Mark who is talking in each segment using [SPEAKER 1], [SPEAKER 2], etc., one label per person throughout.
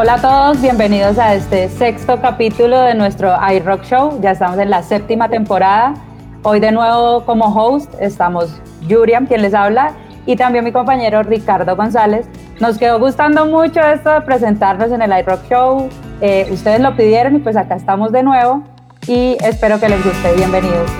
[SPEAKER 1] Hola a todos, bienvenidos a este sexto capítulo de nuestro iRock Show. Ya estamos en la séptima temporada. Hoy de nuevo como host estamos Yuriam, quien les habla, y también mi compañero Ricardo González. Nos quedó gustando mucho esto de presentarnos en el iRock Show. Eh, ustedes lo pidieron y pues acá estamos de nuevo y espero que les guste. Bienvenidos.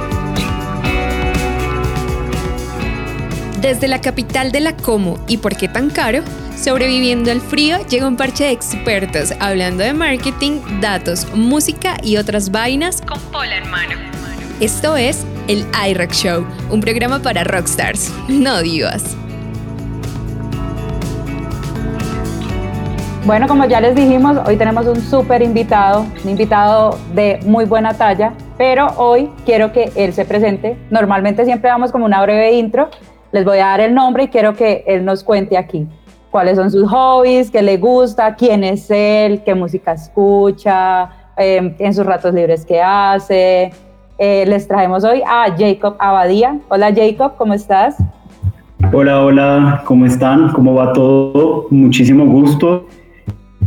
[SPEAKER 2] Desde la capital de la Como y por qué tan caro, sobreviviendo al frío llega un parche de expertos hablando de marketing, datos, música y otras vainas con pola en mano. Esto es el iRock Show, un programa para rockstars, no divas.
[SPEAKER 1] Bueno, como ya les dijimos, hoy tenemos un súper invitado, un invitado de muy buena talla, pero hoy quiero que él se presente. Normalmente siempre damos como una breve intro, les voy a dar el nombre y quiero que él nos cuente aquí cuáles son sus hobbies, qué le gusta, quién es él, qué música escucha, em, en sus ratos libres qué hace. Eh, les traemos hoy a Jacob Abadía. Hola Jacob, ¿cómo estás?
[SPEAKER 3] Hola, hola, ¿cómo están? ¿Cómo va todo? Muchísimo gusto.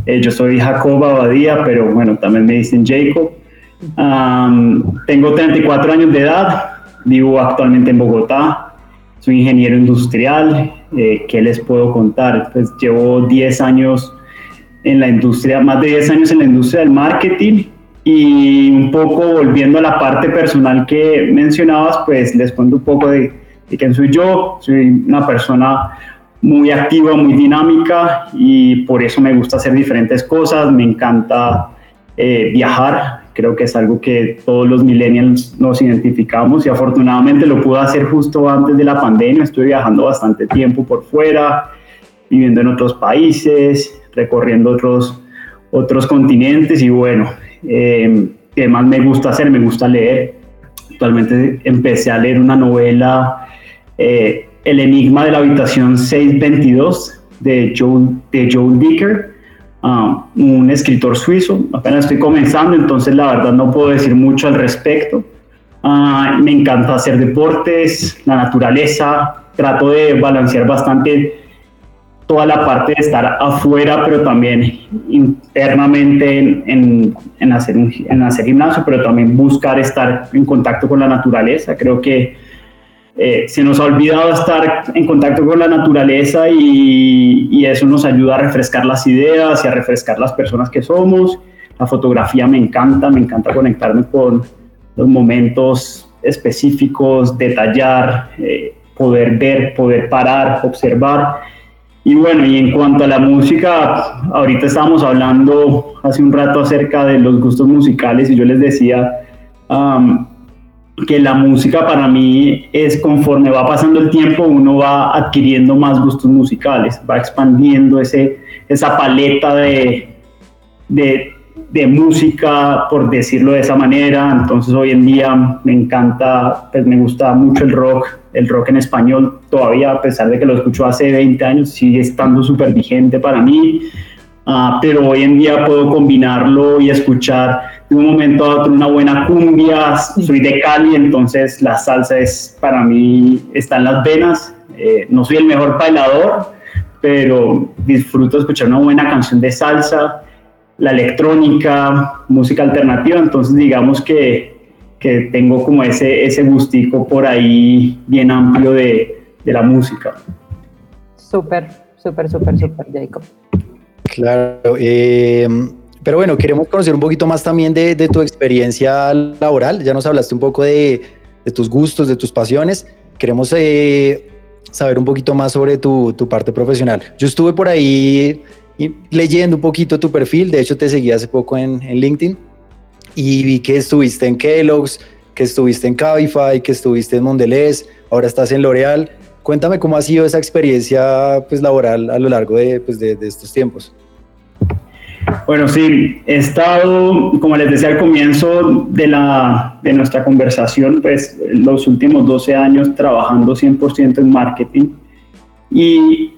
[SPEAKER 3] Eh, yo soy Jacob Abadía, pero bueno, también me dicen Jacob. tengo 34 años de edad, vivo actualmente en Bogotá, soy ingeniero industrial. Eh, ¿Qué les puedo contar? Pues llevo 10 años en la industria, más de 10 años en la industria del marketing y un poco volviendo a la parte personal que mencionabas, pues les cuento un poco de, quién soy yo. Soy una persona muy activa, muy dinámica y por eso me gusta hacer diferentes cosas. Me encanta eh, viajar, Creo que es algo que todos los millennials nos identificamos y afortunadamente lo pude hacer justo antes de la pandemia. Estuve viajando bastante tiempo por fuera, viviendo en otros países, recorriendo otros, otros continentes y bueno, eh, ¿qué más me gusta hacer? Me gusta leer. Actualmente empecé a leer una novela, eh, El enigma de la habitación 622 de Joel, de Joel Dicker un escritor suizo, apenas estoy comenzando, entonces la verdad no puedo decir mucho al respecto. Ah, me encanta hacer deportes, la naturaleza, trato de balancear bastante toda la parte de estar afuera, pero también internamente en, en, hacer, en hacer gimnasio, pero también buscar estar en contacto con la naturaleza. Creo que eh, se nos ha olvidado estar en contacto con la naturaleza y, eso nos ayuda a refrescar las ideas y a refrescar las personas que somos. La fotografía me encanta, me encanta conectarme con los momentos específicos, detallar, eh, poder ver, poder parar, observar. Y bueno, y en cuanto a la música, ahorita estábamos hablando hace un rato acerca de los gustos musicales y yo les decía, que la música para mí es conforme va pasando el tiempo, uno va adquiriendo más gustos musicales, va expandiendo ese, esa paleta de, de, música, por decirlo de esa manera. Entonces hoy en día me encanta, pues me gusta mucho el rock, el rock en español todavía, a pesar de que lo escucho hace 20 años, sigue estando súper vigente para mí. Ah, pero hoy en día puedo combinarlo y escuchar de un momento a otro una buena cumbia. Soy de Cali, entonces la salsa es para mí está en las venas. Eh, no soy el mejor bailador, pero disfruto escuchar una buena canción de salsa, la electrónica, música alternativa. Entonces digamos que, que tengo como ese, ese gustico por ahí bien amplio de, de la música.
[SPEAKER 1] Súper, súper, súper, súper, Jacob.
[SPEAKER 4] Claro, eh, pero bueno, queremos conocer un poquito más también de, tu experiencia laboral. Ya nos hablaste un poco de, tus gustos, de tus pasiones. Queremos eh, saber un poquito más sobre tu, parte profesional. Yo estuve por ahí leyendo un poquito tu perfil, de hecho te seguí hace poco en, LinkedIn y vi que estuviste en Kellogg's, que estuviste en Cabify, que estuviste en Mondelez, ahora estás en L'Oreal. Cuéntame cómo ha sido esa experiencia pues, laboral a lo largo de, pues, de estos tiempos.
[SPEAKER 3] Bueno, sí, he estado, como les decía al comienzo de, la, de nuestra conversación, pues los últimos 12 años trabajando 100% en marketing y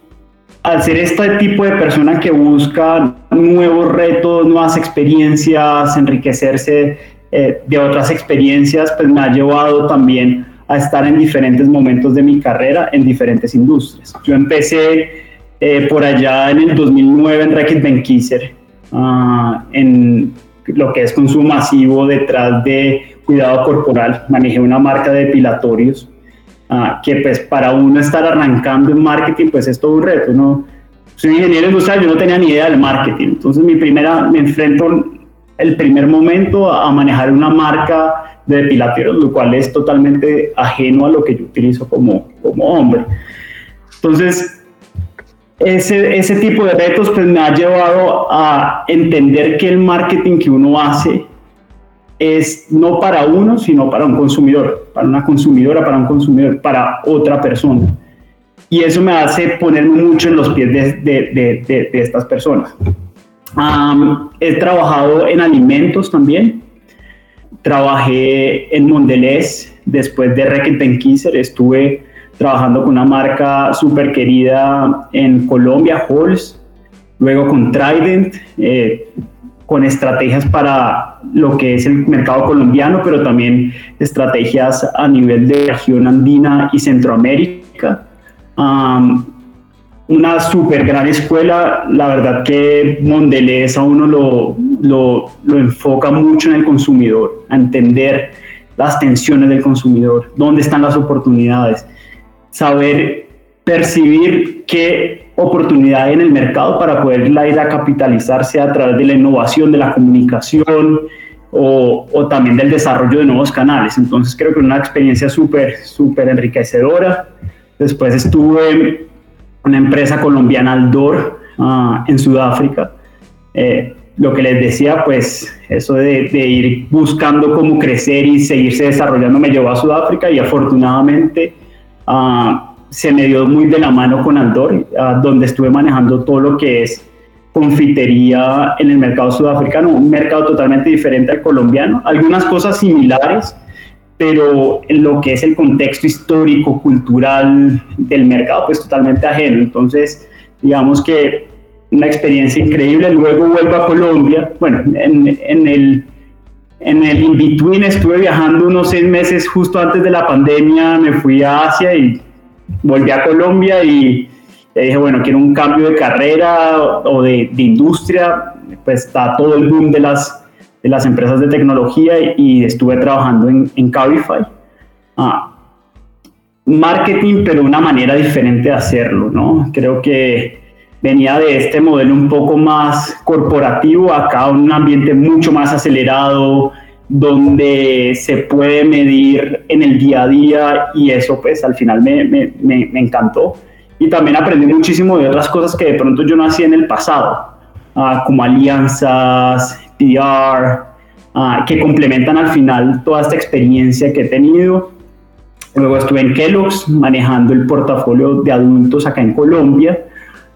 [SPEAKER 3] al ser este tipo de persona que busca nuevos retos, nuevas experiencias, enriquecerse eh, de otras experiencias, pues me ha llevado también a estar en diferentes momentos de mi carrera en diferentes industrias. Yo empecé eh, por allá en el 2009 en Reckitt Benckiser ah, en lo que es consumo masivo detrás de cuidado corporal. Manejé una marca de depilatorios ah, que pues para uno estar arrancando en marketing pues es todo un reto. ¿no? Soy ingeniero industrial, yo no tenía ni idea del marketing. Entonces mi primera, me enfrento el primer momento a manejar una marca de depilatorios, lo cual es totalmente ajeno a lo que yo utilizo como, como hombre. Entonces, ese, ese tipo de retos pues, me ha llevado a entender que el marketing que uno hace es no para uno, sino para un consumidor, para una consumidora, para un consumidor, para otra persona. Y eso me hace ponerme mucho en los pies de, de, de, de estas personas. he trabajado en alimentos también. Trabajé en Mondelez después de Reckitt Estuve trabajando con una marca súper querida en Colombia, Halls, luego con Trident, eh, con estrategias para lo que es el mercado colombiano, pero también estrategias a nivel de región andina y Centroamérica. una súper gran escuela, la verdad que Mondelez a uno lo, lo, lo enfoca mucho en el consumidor, a entender las tensiones del consumidor, dónde están las oportunidades saber percibir qué oportunidad hay en el mercado para poderla ir a capitalizarse a través de la innovación, de la comunicación o, o también del desarrollo de nuevos canales. Entonces creo que una experiencia súper, súper enriquecedora. Después estuve en una empresa colombiana, Aldor, uh, en Sudáfrica. Eh, lo que les decía, pues eso de, ir buscando cómo crecer y seguirse desarrollando me llevó a Sudáfrica y afortunadamente Ah, se me dio muy de la mano con Andor, ah, donde estuve manejando todo lo que es confitería en el mercado sudafricano, un mercado totalmente diferente al colombiano, algunas cosas similares, pero en lo que es el contexto histórico, cultural del mercado, pues totalmente ajeno. Entonces, digamos que una experiencia increíble. Luego vuelvo a Colombia, bueno, en, en el en el in-between estuve viajando unos seis meses justo antes de la pandemia, me fui a Asia y volví a Colombia y dije, bueno, quiero un cambio de carrera o de, industria, pues está todo el boom de las, de las empresas de tecnología y, estuve trabajando en, en Cabify. Ah, marketing, pero una manera diferente de hacerlo, ¿no? Creo que venía de este modelo un poco más corporativo, acá un ambiente mucho más acelerado, donde se puede medir en el día a día y eso pues al final me, me, me, encantó. Y también aprendí muchísimo de otras cosas que de pronto yo no hacía en el pasado, uh, como alianzas, PR, uh, que complementan al final toda esta experiencia que he tenido. Luego estuve en Kellogg's manejando el portafolio de adultos acá en Colombia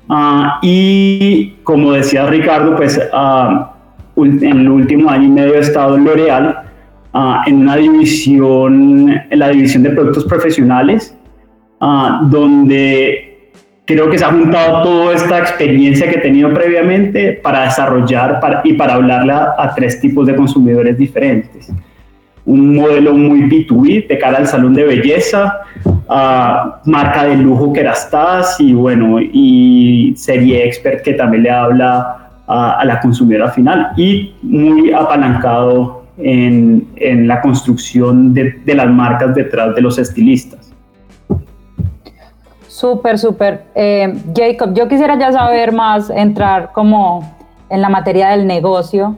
[SPEAKER 3] Ah, y como decía Ricardo, pues ah, en el último año y medio he estado en L'Oreal ah, en una división, en la división de productos profesionales, donde creo que se ha juntado toda esta experiencia que he tenido previamente para desarrollar y para hablarle a tres tipos de consumidores diferentes un modelo muy B2B de cara al salón de belleza, marca de lujo Kerastase y bueno, y serie expert que también le habla a, la consumidora final y muy apalancado en, en la construcción de, de, las marcas detrás de los estilistas.
[SPEAKER 1] Súper, súper. Eh, Jacob, yo quisiera ya saber más, entrar como en la materia del negocio.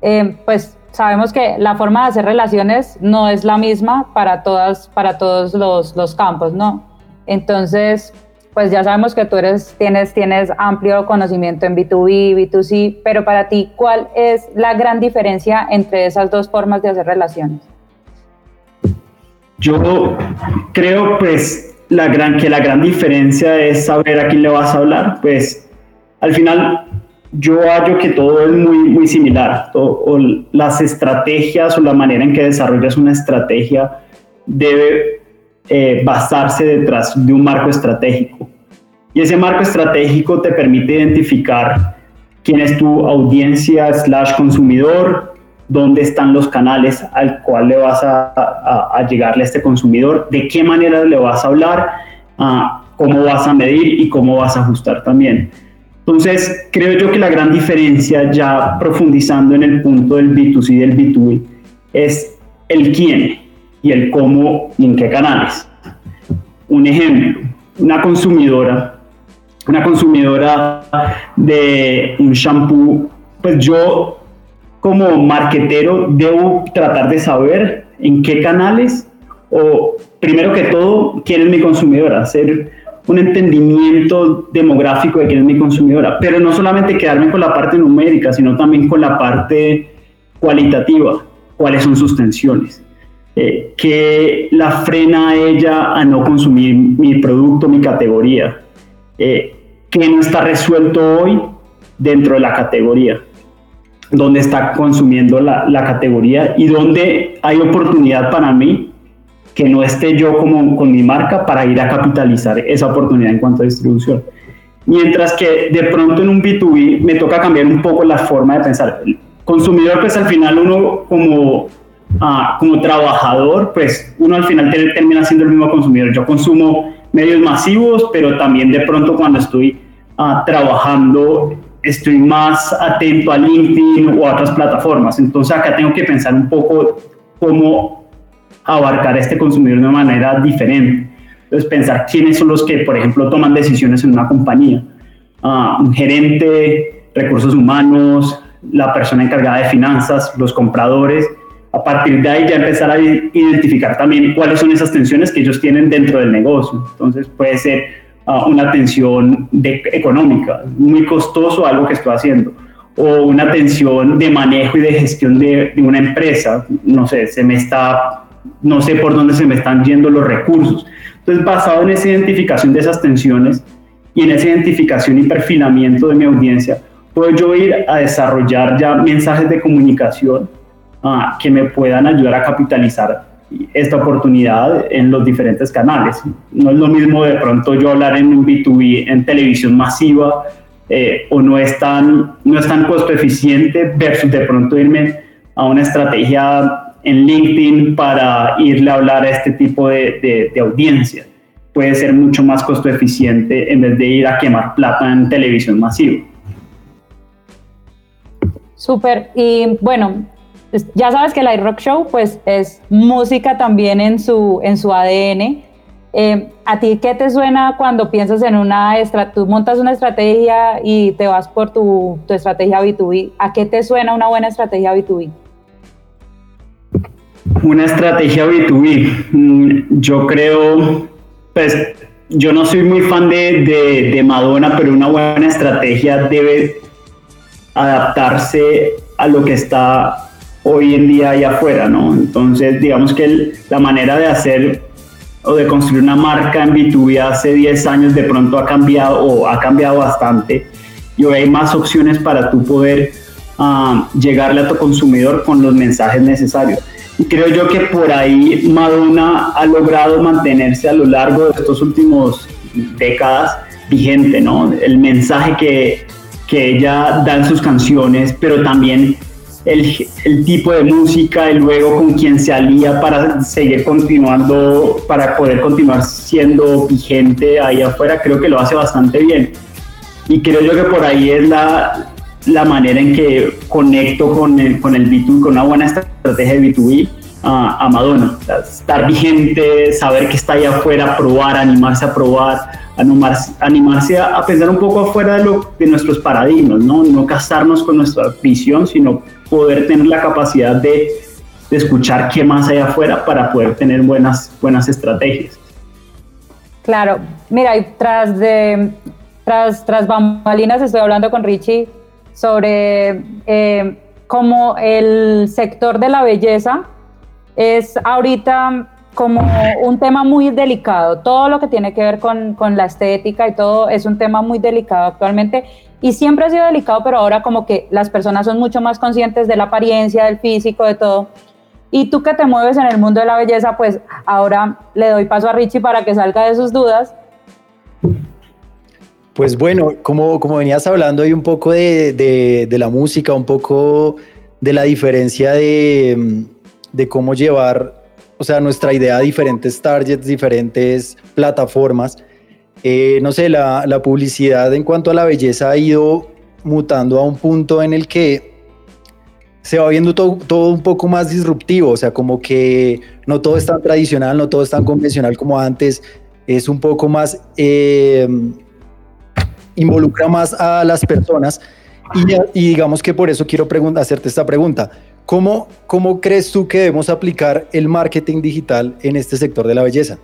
[SPEAKER 1] Eh, pues sabemos que la forma de hacer relaciones no es la misma para, todas, para todos los, los campos, ¿no? Entonces, pues ya sabemos que tú eres, tienes, tienes amplio conocimiento en B2B, B2C, pero para ti, ¿cuál es la gran diferencia entre esas dos formas de hacer relaciones?
[SPEAKER 3] Yo creo pues la gran, que la gran diferencia es saber a quién le vas a hablar, pues al final yo hallo que todo es muy, muy similar. o las estrategias o la manera en que desarrollas una estrategia debe eh, basarse detrás de un marco estratégico. Y ese marco estratégico te permite identificar quién es tu audiencia slash consumidor, dónde están los canales al cual le vas a, a, llegarle a este consumidor, de qué manera le vas a hablar, cómo vas a medir y cómo vas a ajustar también. Entonces, creo yo que la gran diferencia, ya profundizando en el punto del B2C y del B2B, es el quién y el cómo y en qué canales. Un ejemplo, una consumidora, una consumidora de un shampoo, pues yo como marquetero debo tratar de saber en qué canales o primero que todo quién es mi consumidora, hacer un entendimiento demográfico de quién es mi consumidora, pero no solamente quedarme con la parte numérica, sino también con la parte cualitativa, cuáles son sus tensiones, eh, qué la frena a ella a no consumir mi producto, mi categoría, eh, qué no está resuelto hoy dentro de la categoría, dónde está consumiendo la, la categoría y dónde hay oportunidad para mí que no esté yo como con mi marca para ir a capitalizar esa oportunidad en cuanto a distribución. Mientras que de pronto en un B2B me toca cambiar un poco la forma de pensar. El consumidor, pues al final uno como, ah, como trabajador, pues uno al final termina siendo el mismo consumidor. Yo consumo medios masivos, pero también de pronto cuando estoy ah, trabajando estoy más atento a LinkedIn o a otras plataformas. Entonces acá tengo que pensar un poco cómo abarcar a este consumidor de una manera diferente. Entonces, pensar quiénes son los que, por ejemplo, toman decisiones en una compañía. Ah, un gerente, recursos humanos, la persona encargada de finanzas, los compradores. A partir de ahí ya empezar a identificar también cuáles son esas tensiones que ellos tienen dentro del negocio. Entonces puede ser ah, una tensión de, económica, muy costoso algo que estoy haciendo, o una tensión de manejo y de gestión de, de una empresa. No sé, se me está no sé por dónde se me están yendo los recursos. Entonces, basado en esa identificación de esas tensiones y en esa identificación y perfilamiento de mi audiencia, puedo yo ir a desarrollar ya mensajes de comunicación ah, que me puedan ayudar a capitalizar esta oportunidad en los diferentes canales. No es lo mismo de pronto yo hablar en un B2B en televisión masiva eh, o no es, tan, no es tan costo eficiente versus de pronto irme a una estrategia en LinkedIn para irle a hablar a este tipo de, de, audiencia. Puede ser mucho más costo eficiente en vez de ir a quemar plata en televisión masiva.
[SPEAKER 1] Súper. Y bueno, pues, ya sabes que la Rock Show pues es música también en su, en su ADN. Eh, ¿A ti qué te suena cuando piensas en una estrategia, tú montas una estrategia y te vas por tu, tu estrategia B2B? ¿A qué te suena una buena estrategia B2B?
[SPEAKER 3] Una estrategia B2B. Mm, yo creo, pues yo no soy muy fan de, de, Madonna, pero una buena estrategia debe adaptarse a lo que está hoy en día allá afuera, ¿no? Entonces, digamos que la manera de hacer o de construir una marca en B2B hace 10 años de pronto ha cambiado o ha cambiado bastante y hoy hay más opciones para tú poder ah, llegarle a tu consumidor con los mensajes necesarios creo yo que por ahí Madonna ha logrado mantenerse a lo largo de estos últimos décadas vigente, ¿no? El mensaje que, que ella da en sus canciones, pero también el, el, tipo de música y luego con quien se alía para seguir continuando, para poder continuar siendo vigente ahí afuera, creo que lo hace bastante bien. Y creo yo que por ahí es la, la manera en que conecto con el, con el B2B, con una buena estrategia de B2B a, Madonna. estar vigente, saber que está ahí afuera, probar, animarse a probar, animarse, animarse a, pensar un poco afuera de, lo, de nuestros paradigmas, ¿no? no casarnos con nuestra visión, sino poder tener la capacidad de, de escuchar qué más hay afuera para poder tener buenas, buenas estrategias.
[SPEAKER 1] Claro, mira, y tras de tras, tras bambalinas estoy hablando con Richie sobre eh, cómo el sector de la belleza es ahorita como un tema muy delicado. Todo lo que tiene que ver con, con, la estética y todo es un tema muy delicado actualmente. Y siempre ha sido delicado, pero ahora como que las personas son mucho más conscientes de la apariencia, del físico, de todo. Y tú que te mueves en el mundo de la belleza, pues ahora le doy paso a Richie para que salga de sus dudas
[SPEAKER 4] pues bueno, como, como venías hablando hay un poco de, de, la música, un poco de la diferencia de, de, cómo llevar, o sea, nuestra idea a diferentes targets, diferentes plataformas. eh, no sé, la, la, publicidad en cuanto a la belleza ha ido mutando a un punto en el que se va viendo todo, todo, un poco más disruptivo, o sea, como que no todo es tan tradicional, no todo es tan convencional como antes, es un poco más, eh, involucra más a las personas y, y, digamos que por eso quiero hacerte esta pregunta. ¿Cómo, ¿Cómo crees tú que debemos aplicar el marketing digital en este sector de la belleza?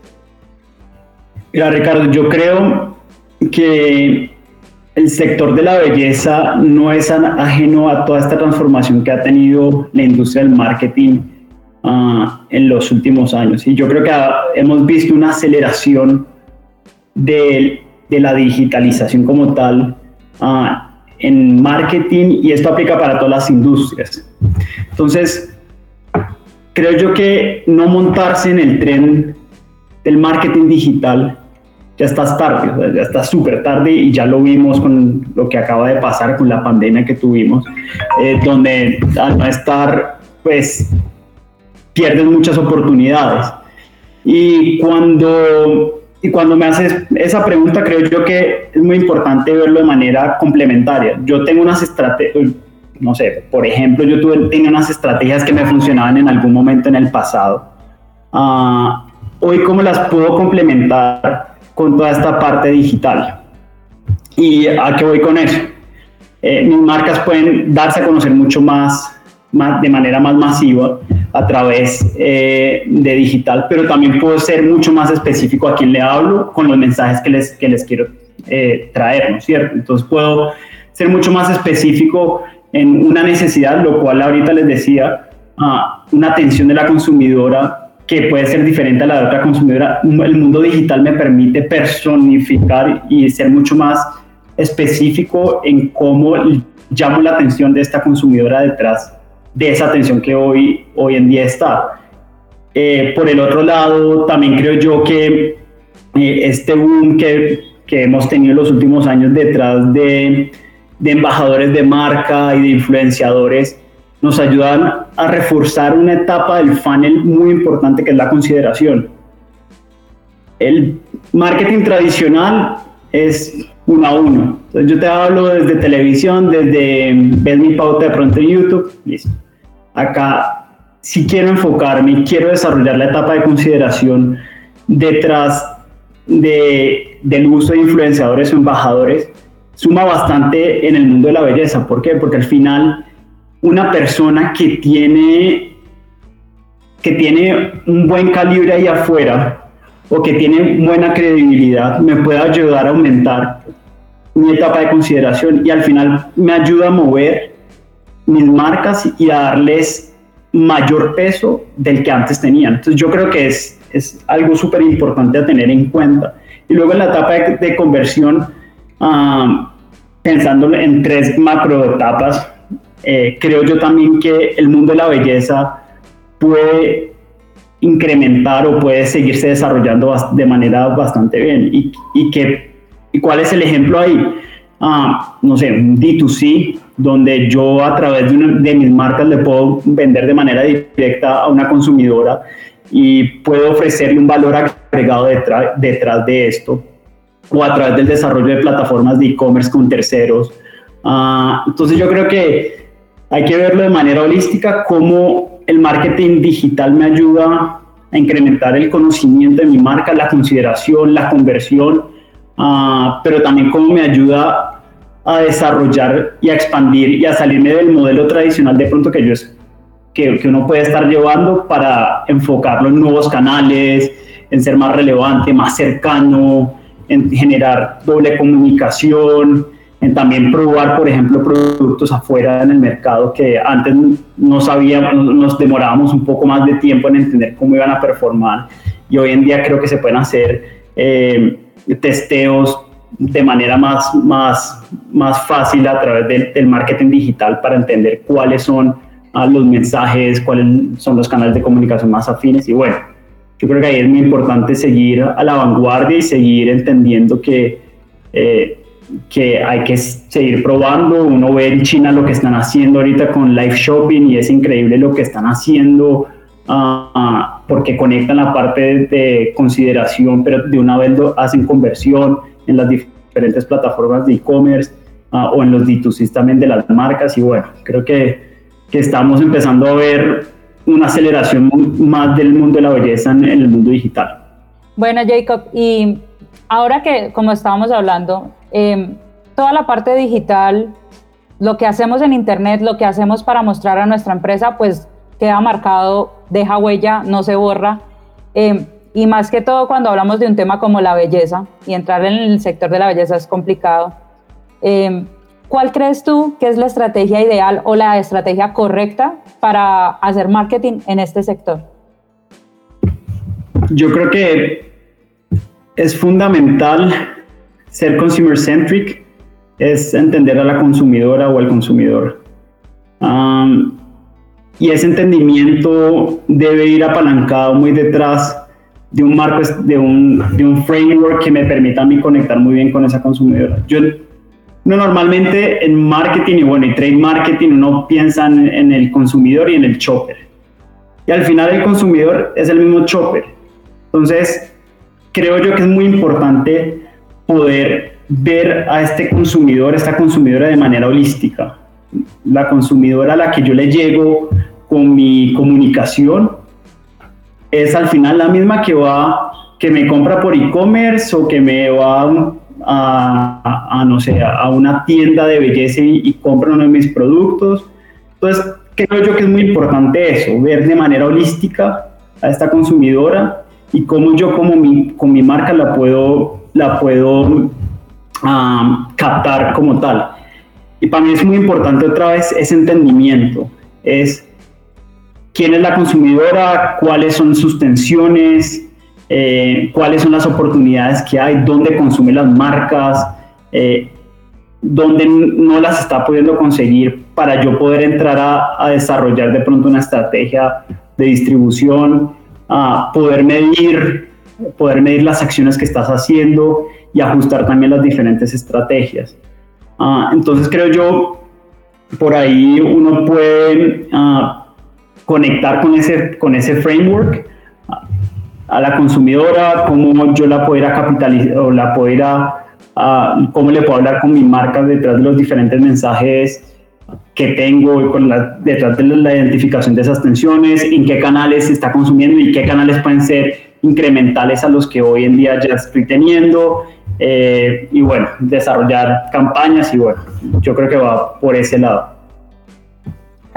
[SPEAKER 3] Mira, Ricardo, yo creo que el sector de la belleza no es ajeno a toda esta transformación que ha tenido la industria del marketing uh, en los últimos años. Y yo creo que hemos visto una aceleración de, de la digitalización como tal uh, en marketing y esto aplica para todas las industrias. Entonces, creo yo que no montarse en el tren del marketing digital ya estás tarde, ya estás súper tarde y ya lo vimos con lo que acaba de pasar con la pandemia que tuvimos, eh, donde al no estar, pues, pierdes muchas oportunidades. Y cuando, y cuando me haces esa pregunta, creo yo que es muy importante verlo de manera complementaria. Yo tengo unas estrategias, no sé, por ejemplo, yo tuve, tenía unas estrategias que me funcionaban en algún momento en el pasado. Uh, hoy, ¿cómo las puedo complementar? con toda esta parte digital. ¿Y a qué voy con eso? Eh, mis marcas pueden darse a conocer mucho más, de manera más masiva a través eh, de digital, pero también puedo ser mucho más específico a quien le hablo con los mensajes que les, que les quiero eh, traer, ¿no es cierto? Entonces puedo ser mucho más específico en una necesidad, lo cual ahorita les decía, ah, una atención de la consumidora que puede ser diferente a la de otra consumidora. El mundo digital me permite personificar y ser mucho más específico en cómo llamo la atención de esta consumidora detrás de esa atención que hoy, hoy en día está. Eh, por el otro lado, también creo yo que eh, este boom que, que, hemos tenido en los últimos años detrás de, de embajadores de marca y de influenciadores, nos ayudan a reforzar una etapa del funnel muy importante que es la consideración. El marketing tradicional es uno a uno. Entonces yo te hablo desde televisión, desde ver mi pauta de pronto en YouTube, listo. Acá, si quiero enfocarme y quiero desarrollar la etapa de consideración detrás de, del uso de influenciadores o embajadores, suma bastante en el mundo de la belleza. ¿Por qué? Porque al final una persona que tiene, que tiene un buen calibre ahí afuera o que tiene buena credibilidad me puede ayudar a aumentar mi etapa de consideración y al final me ayuda a mover mis marcas y a darles mayor peso del que antes tenían. Entonces yo creo que es, es algo súper importante a tener en cuenta. Y luego en la etapa de, conversión, ah, pensando en tres macro etapas, eh, creo yo también que el mundo de la belleza puede incrementar o puede seguirse desarrollando de manera bastante bien. ¿Y, y, que, y cuál es el ejemplo ahí? Ah, no sé, un D2C, donde yo a través de, de mis marcas le puedo vender de manera directa a una consumidora y puedo ofrecerle un valor agregado detrás, detrás de esto, o a través del desarrollo de plataformas de e-commerce con terceros. Ah, entonces yo creo que hay que verlo de manera holística, cómo el marketing digital me ayuda a incrementar el conocimiento de mi marca, la consideración, la conversión, uh, pero también cómo me ayuda a desarrollar y a expandir y a salirme del modelo tradicional de pronto que yo que, que uno puede estar llevando para enfocarlo en nuevos canales, en ser más relevante, más cercano, en generar doble comunicación, en también probar, por ejemplo, productos afuera en el mercado que antes no sabíamos, nos demorábamos un poco más de tiempo en entender cómo iban a performar. Y hoy en día creo que se pueden hacer eh, testeos de manera más, más, más fácil a través del, del marketing digital para entender cuáles son ah, los mensajes, cuáles son los canales de comunicación más afines y bueno, yo creo que ahí es muy importante seguir a la vanguardia y seguir entendiendo que eh, que hay que seguir probando. Uno ve en China lo que están haciendo ahorita con live shopping y es increíble lo que están haciendo uh, porque conectan la parte de, consideración, pero de una vez lo hacen conversión en las diferentes plataformas de e-commerce ah, o en los D2C también de las marcas. Y bueno, creo que, que estamos empezando a ver una aceleración más del mundo de la belleza en, el mundo digital.
[SPEAKER 1] Bueno, Jacob, y ahora que, como estábamos hablando, em, toda la parte digital, lo que hacemos en Internet, lo que hacemos para mostrar a nuestra empresa, pues queda marcado, deja huella, no se borra. Em, y más que todo cuando hablamos de un tema como la belleza, y entrar en el sector de la belleza es complicado. Em, ¿Cuál crees tú que es la estrategia ideal o la estrategia correcta para hacer marketing en este sector?
[SPEAKER 3] Yo creo que es fundamental ser consumer centric, es entender a la consumidora o al consumidor. y ese entendimiento debe ir apalancado muy detrás de un marco, de un, de un framework que me permita a mí conectar muy bien con esa consumidora. Yo no, normalmente en marketing y bueno, y trade marketing uno piensa en, el consumidor y en el chopper. Y al final el consumidor es el mismo chopper. Entonces, creo yo que es muy importante poder ver a este consumidor, esta consumidora de manera holística. La consumidora a la que yo le llego con mi comunicación es al final la misma que va, que me compra por e-commerce o que me va a, no sé, a una tienda de belleza y, compra uno de mis productos. Entonces, creo yo que es muy importante eso, ver de manera holística a esta consumidora y cómo yo como mi, con mi marca la puedo, la puedo captar como tal. Y para mí es muy importante otra vez ese entendimiento, es quién es la consumidora, cuáles son sus tensiones, eh, cuáles son las oportunidades que hay, dónde consume las marcas, eh, dónde no las está pudiendo conseguir para yo poder entrar a, desarrollar de pronto una estrategia de distribución, a poder medir, poder medir las acciones que estás haciendo y ajustar también las diferentes estrategias. Ah, entonces creo yo, por ahí uno puede ah, conectar con ese, con ese framework a la consumidora, cómo yo la puedo capitalizar o la puedo a, cómo le puedo hablar con mi marca detrás de los diferentes mensajes que tengo con la, detrás de la identificación de esas tensiones, en qué canales se está consumiendo y qué canales pueden ser incrementales a los que hoy en día ya estoy teniendo eh, y bueno, desarrollar campañas y bueno, yo creo que va por ese lado.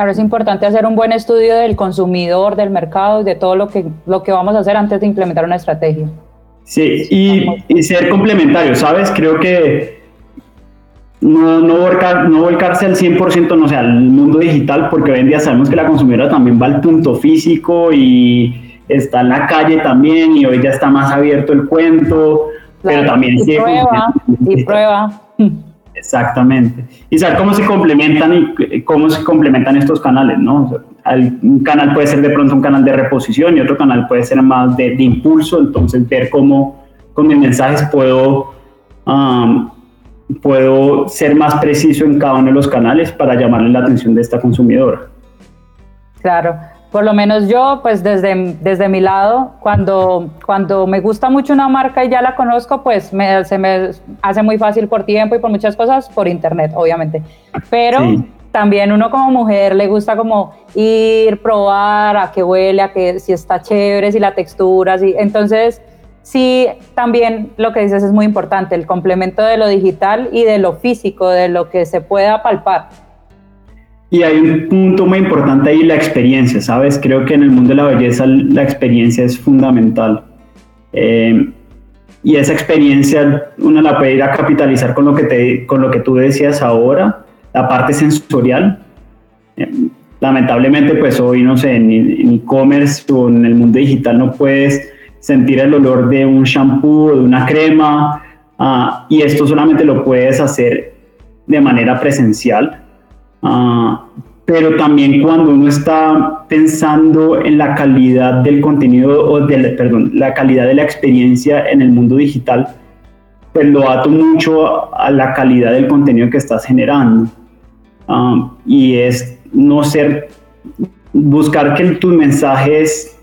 [SPEAKER 1] Claro, es importante hacer un buen estudio del consumidor, del mercado y de todo lo que, lo que vamos a hacer antes de implementar una estrategia.
[SPEAKER 3] Sí, y, ser complementario, ¿sabes? Creo que no, no, no volcarse al 100%, no sé, al mundo digital, porque hoy en día sabemos que la consumidora también va al punto físico y está en la calle también y hoy ya está más abierto el cuento, pero también...
[SPEAKER 1] Y prueba, y prueba.
[SPEAKER 3] Exactamente. Y saber cómo se complementan y cómo se complementan estos canales, ¿no? un canal puede ser de pronto un canal de reposición y otro canal puede ser más de, impulso, entonces ver cómo con mis mensajes puedo, puedo ser más preciso en cada uno de los canales para llamarle la atención de esta consumidora.
[SPEAKER 1] Claro por lo menos yo, pues desde, desde mi lado, cuando, cuando me gusta mucho una marca y ya la conozco, pues me, se me hace muy fácil por tiempo y por muchas cosas, por internet, obviamente. Pero también uno como mujer le gusta como ir, probar a qué huele, a qué, si está chévere, si la textura, si, entonces sí, también lo que dices es muy importante, el complemento de lo digital y de lo físico, de lo que se pueda palpar.
[SPEAKER 3] Y hay un punto muy importante ahí, la experiencia, ¿sabes? Creo que en el mundo de la belleza la experiencia es fundamental. Eh, y esa experiencia uno la puede ir a capitalizar con lo que, te, con lo que tú decías ahora, la parte sensorial. Eh, lamentablemente, pues hoy, no sé, en e-commerce o en el mundo digital no puedes sentir el olor de un shampoo o de una crema, ah, y esto solamente lo puedes hacer de manera presencial. Ah, pero también cuando uno está pensando en la calidad del contenido, o del, perdón, la calidad de la experiencia en el mundo digital, pues lo ato mucho a la calidad del contenido que estás generando. Ah, y es no ser, buscar que tus mensajes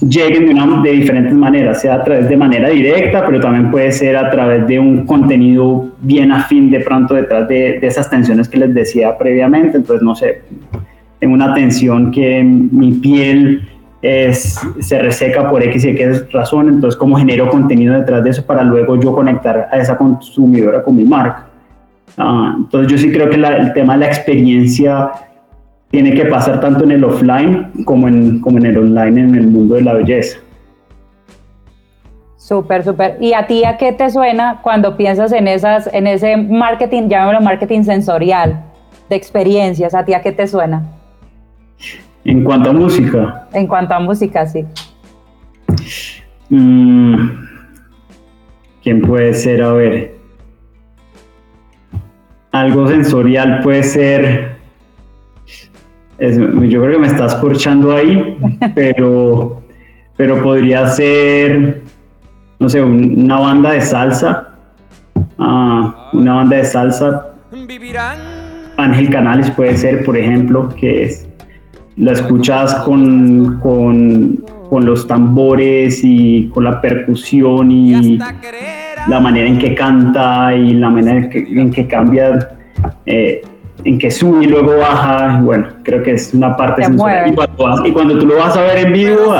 [SPEAKER 3] lleguen de, una, de diferentes maneras, sea a través de manera directa, pero también puede ser a través de un contenido bien afín de pronto detrás de, de esas tensiones que les decía previamente. Entonces, no sé, en una tensión que mi piel es, se reseca por X y X razón, entonces cómo genero contenido detrás de eso para luego yo conectar a esa consumidora con mi marca. Ah, entonces yo sí creo que el tema de la experiencia tiene que pasar tanto en el offline como en, como en el online en el mundo de la belleza.
[SPEAKER 1] Súper, súper. ¿Y a ti a qué te suena cuando piensas en, esas, en ese marketing, llamémoslo marketing sensorial, de experiencias? ¿A ti a qué te suena?
[SPEAKER 3] En cuanto a música.
[SPEAKER 1] En cuanto a música, sí.
[SPEAKER 3] Mm, ¿Quién puede ser? A ver. Algo sensorial puede ser. Yo creo que me estás corchando ahí, pero, pero podría ser, no sé, una banda de salsa. Ah, una banda de salsa. Ángel Canales puede ser, por ejemplo, que es la escuchas con, con, con, los tambores y con la percusión y la manera en que canta y la manera en que, cambia, eh, en que sube y luego baja. Bueno, creo que es una parte y cuando, y cuando, tú lo vas a ver en vivo,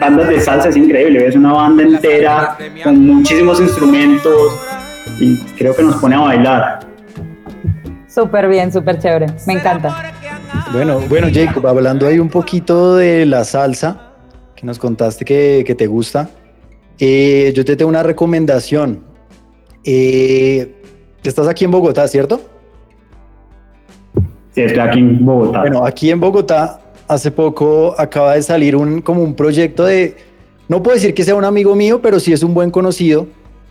[SPEAKER 3] bandas de salsa es increíble. Ves una banda entera con muchísimos instrumentos y creo que nos pone a bailar.
[SPEAKER 1] Súper bien, súper chévere. Me encanta.
[SPEAKER 4] Bueno, bueno, Jacob, hablando ahí un poquito de la salsa, que nos contaste que, te gusta, eh, yo te tengo una recomendación. Eh, estás aquí en Bogotá, ¿cierto?
[SPEAKER 3] Estoy aquí en Bogotá.
[SPEAKER 4] Bueno, aquí en Bogotá, hace poco acaba de salir un, como un proyecto de, no puedo decir que sea un amigo mío, pero sí es un buen conocido,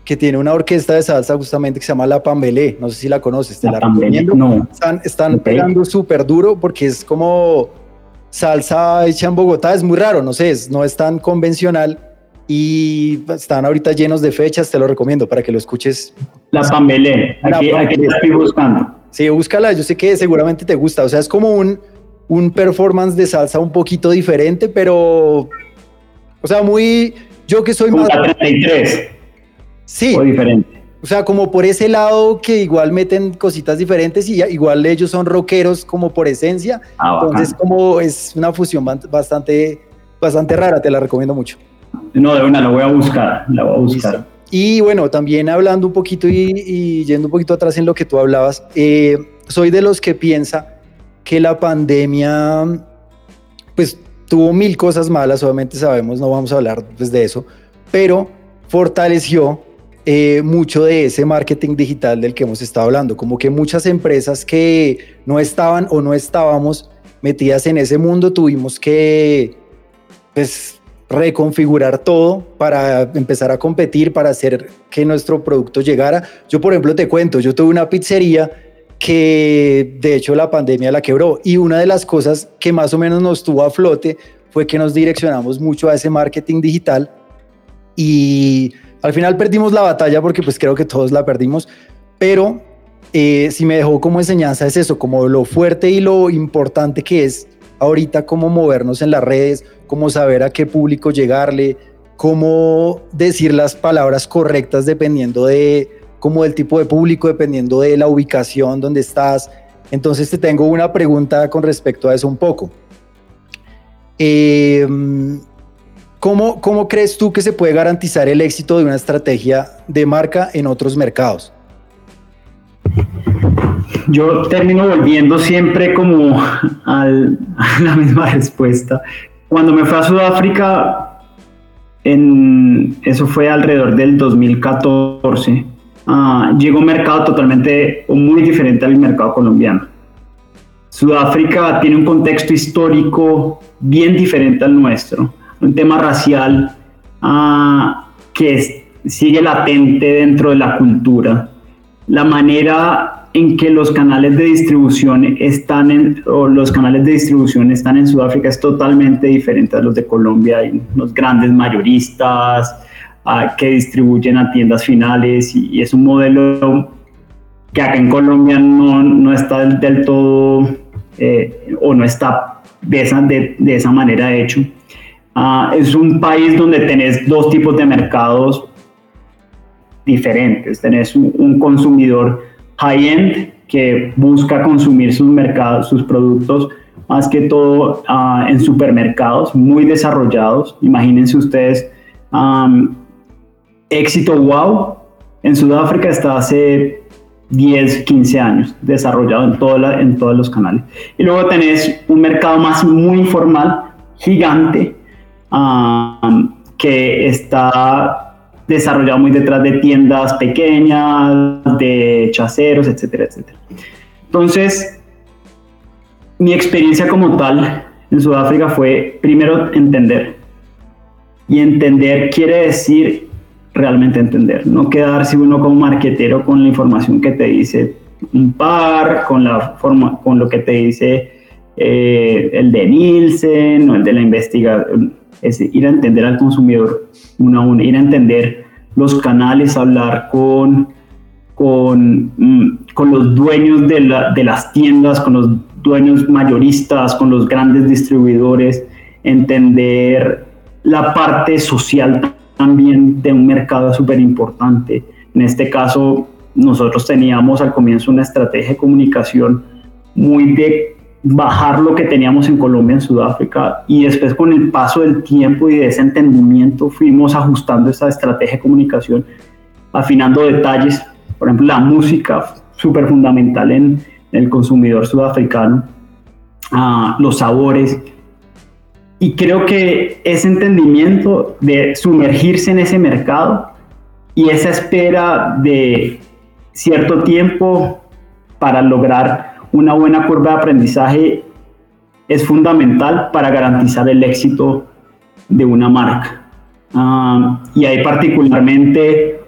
[SPEAKER 4] que tiene una orquesta de salsa justamente que se llama La Pambelé. No sé si la conoces, te la, recomiendo. No. Están, están pegando súper duro porque es como salsa hecha en Bogotá. Es muy raro, no sé, no es tan convencional y están ahorita llenos de fechas. Te lo recomiendo para que lo escuches.
[SPEAKER 3] La Pambelé, aquí, aquí la estoy buscando.
[SPEAKER 4] Sí, búscala, yo sé que seguramente te gusta. O sea, es como un, un performance de salsa un poquito diferente, pero. O sea, muy. Yo que soy
[SPEAKER 3] más. 33.
[SPEAKER 4] Sí.
[SPEAKER 3] O diferente.
[SPEAKER 4] O sea, como por ese lado que igual meten cositas diferentes y igual ellos son rockeros como por esencia. Ah, entonces, como es una fusión bastante, bastante rara, te la recomiendo mucho.
[SPEAKER 3] No, de una, la voy a buscar, la voy a buscar.
[SPEAKER 4] Y bueno, también hablando un poquito y, yendo un poquito atrás en lo que tú hablabas, eh, soy de los que piensa que la pandemia, pues tuvo mil cosas malas, obviamente sabemos, no vamos a hablar pues, de eso, pero fortaleció eh, mucho de ese marketing digital del que hemos estado hablando, como que muchas empresas que no estaban o no estábamos metidas en ese mundo tuvimos que pues, reconfigurar todo para empezar a competir, para hacer que nuestro producto llegara. Yo, por ejemplo, te cuento, yo tuve una pizzería que de hecho la pandemia la quebró y una de las cosas que más o menos nos tuvo a flote fue que nos direccionamos mucho a ese marketing digital y al final perdimos la batalla porque pues creo que todos la perdimos, pero eh, si me dejó como enseñanza es eso, como lo fuerte y lo importante que es ahorita cómo movernos en las redes, cómo saber a qué público llegarle, cómo decir las palabras correctas dependiendo de como del tipo de público, dependiendo de la ubicación donde estás. Entonces te tengo una pregunta con respecto a eso un poco. Eh, ¿Cómo, ¿Cómo crees tú que se puede garantizar el éxito de una estrategia de marca en otros mercados?
[SPEAKER 3] Yo termino volviendo siempre como a la misma respuesta. Cuando me fui a Sudáfrica, en, eso fue alrededor del 2014, ah, llegó un mercado totalmente muy diferente al mercado colombiano. Sudáfrica tiene un contexto histórico bien diferente al nuestro un tema racial ah, que sigue latente dentro de la cultura. La manera en que los canales de distribución están en, o los canales de distribución están en Sudáfrica es totalmente diferente a los de Colombia. Hay los grandes mayoristas ah, que distribuyen a tiendas finales y, es un modelo que acá en Colombia no, no está del, todo eh, o no está de esa, de, de esa manera hecho. Ah, es un país donde tenés dos tipos de mercados diferentes. Tenés un, consumidor high-end que busca consumir sus mercados, sus productos, más que todo ah, en supermercados muy desarrollados. Imagínense ustedes, éxito wow en Sudáfrica está hace 10, 15 años desarrollado en, toda en todos los canales. Y luego tenés un mercado más muy informal, gigante, que está desarrollado muy detrás de tiendas pequeñas, de chaceros, etcétera, etcétera. Entonces, mi experiencia como tal en Sudáfrica fue primero entender. Y entender quiere decir realmente entender, no quedarse uno como marquetero con la información que te dice un par, con la forma, con lo que te dice eh, el de Nielsen el de la investigación, es ir a entender al consumidor uno a uno, ir a entender los canales, hablar con, con, mm, los dueños de las tiendas, con los dueños mayoristas, con los grandes distribuidores, entender la parte social también de un mercado súper importante. En este caso, nosotros teníamos al comienzo una estrategia de comunicación muy de bajar lo que teníamos en Colombia, en Sudáfrica, y después con el paso del tiempo y de ese entendimiento fuimos ajustando esa estrategia de comunicación, afinando detalles, por ejemplo, la música, súper fundamental en el consumidor sudafricano, ah, los sabores, y creo que ese entendimiento de sumergirse en ese mercado y esa espera de cierto tiempo para lograr una buena curva de aprendizaje es fundamental para garantizar el éxito de una marca. Ah, y ahí particularmente,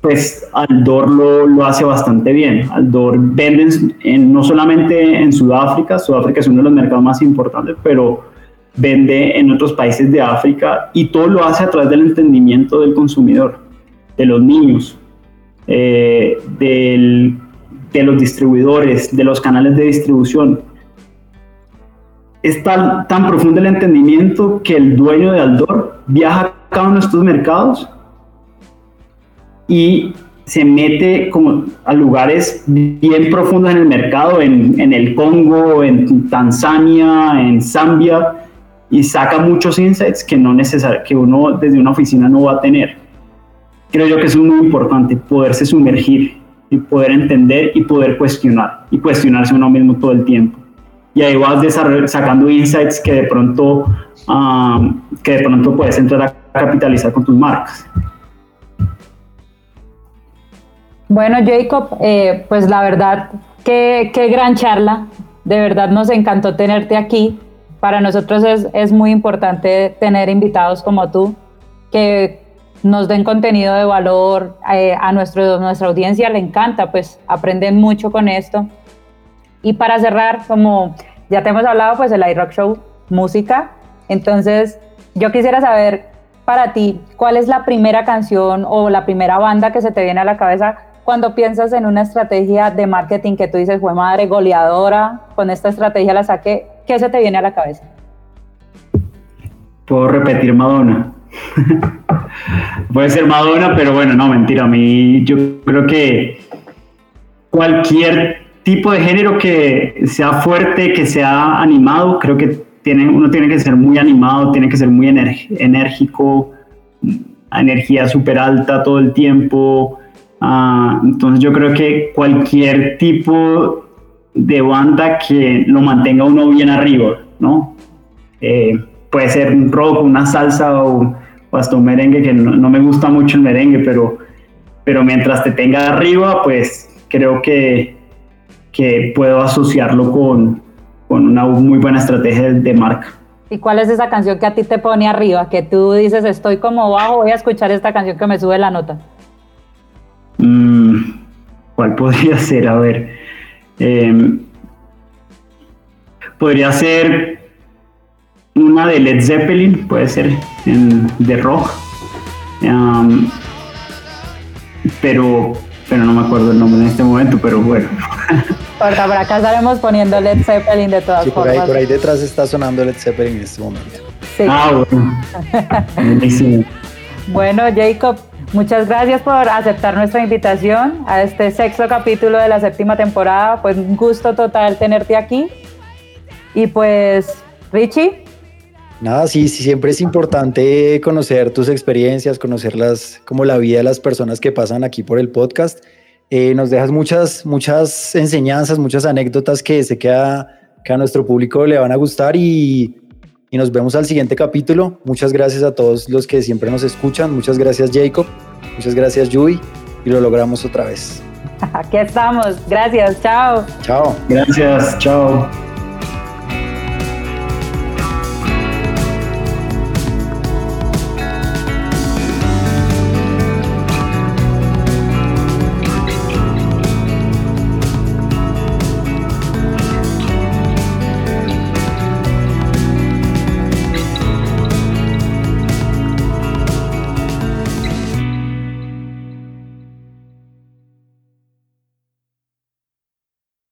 [SPEAKER 3] pues Aldor lo, lo hace bastante bien. Aldor vende en, no solamente en Sudáfrica, Sudáfrica es uno de los mercados más importantes, pero vende en otros países de África y todo lo hace a través del entendimiento del consumidor, de los niños, eh, de los distribuidores, de los canales de distribución. Es tan, tan profundo el entendimiento que el dueño de Aldor viaja a cada uno de estos mercados y se mete como a lugares bien profundos en el mercado, en, en el Congo, en Tanzania, en Zambia, y saca muchos insights que, no necesar, que uno desde una oficina no va a tener. Creo yo que es muy importante poderse sumergir y poder entender y poder cuestionar y cuestionarse uno mismo todo el tiempo. Y ahí vas sacando insights que de pronto, um, que de pronto puedes entrar a capitalizar con tus marcas.
[SPEAKER 1] Bueno, Jacob, eh, pues la verdad, qué, qué gran charla. De verdad nos encantó tenerte aquí para nosotros es, es muy importante tener invitados como tú que nos den contenido de valor eh, a nuestro, nuestra audiencia, le encanta, pues aprenden mucho con esto. Y para cerrar, como ya te hemos hablado, pues el iRock Show, música. Entonces, yo quisiera saber para ti, ¿cuál es la primera canción o la primera banda que se te viene a la cabeza cuando piensas en una estrategia de marketing que tú dices, fue madre goleadora, con esta estrategia la saqué? ¿Qué se te viene a la cabeza?
[SPEAKER 3] Puedo repetir Madonna. Puede ser Madonna, pero bueno, no, mentira. A mí yo creo que cualquier tipo de género que sea fuerte, que sea animado, creo que tiene, uno tiene que ser muy animado, tiene que ser muy enérgico, energía súper alta todo el tiempo. Ah, entonces yo creo que cualquier tipo de banda que lo mantenga uno bien arriba, ¿no? Eh, puede ser un rock, una salsa o, hasta un merengue, que no, me gusta mucho el merengue, pero, pero mientras te tenga arriba, pues creo que, que puedo asociarlo con, con una muy buena estrategia de marca.
[SPEAKER 1] ¿Y cuál es esa canción que a ti te pone arriba? Que tú dices, estoy como bajo, voy a escuchar esta canción que me sube la nota.
[SPEAKER 3] Mm, ¿Cuál podría ser? A ver. Em, podría ser una de Led Zeppelin, puede ser de rock. Em, pero, pero no me acuerdo el nombre en este momento, pero bueno.
[SPEAKER 1] Por, por acá estaremos poniendo Led Zeppelin de todas
[SPEAKER 4] sí,
[SPEAKER 1] formas.
[SPEAKER 4] Por ahí, por ahí detrás está sonando Led Zeppelin en este momento.
[SPEAKER 3] Ah, bueno.
[SPEAKER 1] Bueno, Jacob, muchas gracias por aceptar nuestra invitación a este sexto capítulo de la séptima temporada. Pues un gusto total tenerte aquí. Y pues, Richie.
[SPEAKER 4] Nada, sí, sí, siempre es importante conocer tus experiencias, conocerlas como la vida de las personas que pasan aquí por el podcast. Eh, nos dejas muchas, muchas enseñanzas, muchas anécdotas que sé que a, que a nuestro público le van a gustar y, y nos vemos al siguiente capítulo. Muchas gracias a todos los que siempre nos escuchan. Muchas gracias Jacob, muchas gracias Yui y lo logramos otra vez.
[SPEAKER 1] Aquí estamos. Gracias. Chao.
[SPEAKER 4] Chao.
[SPEAKER 3] Gracias. Chao.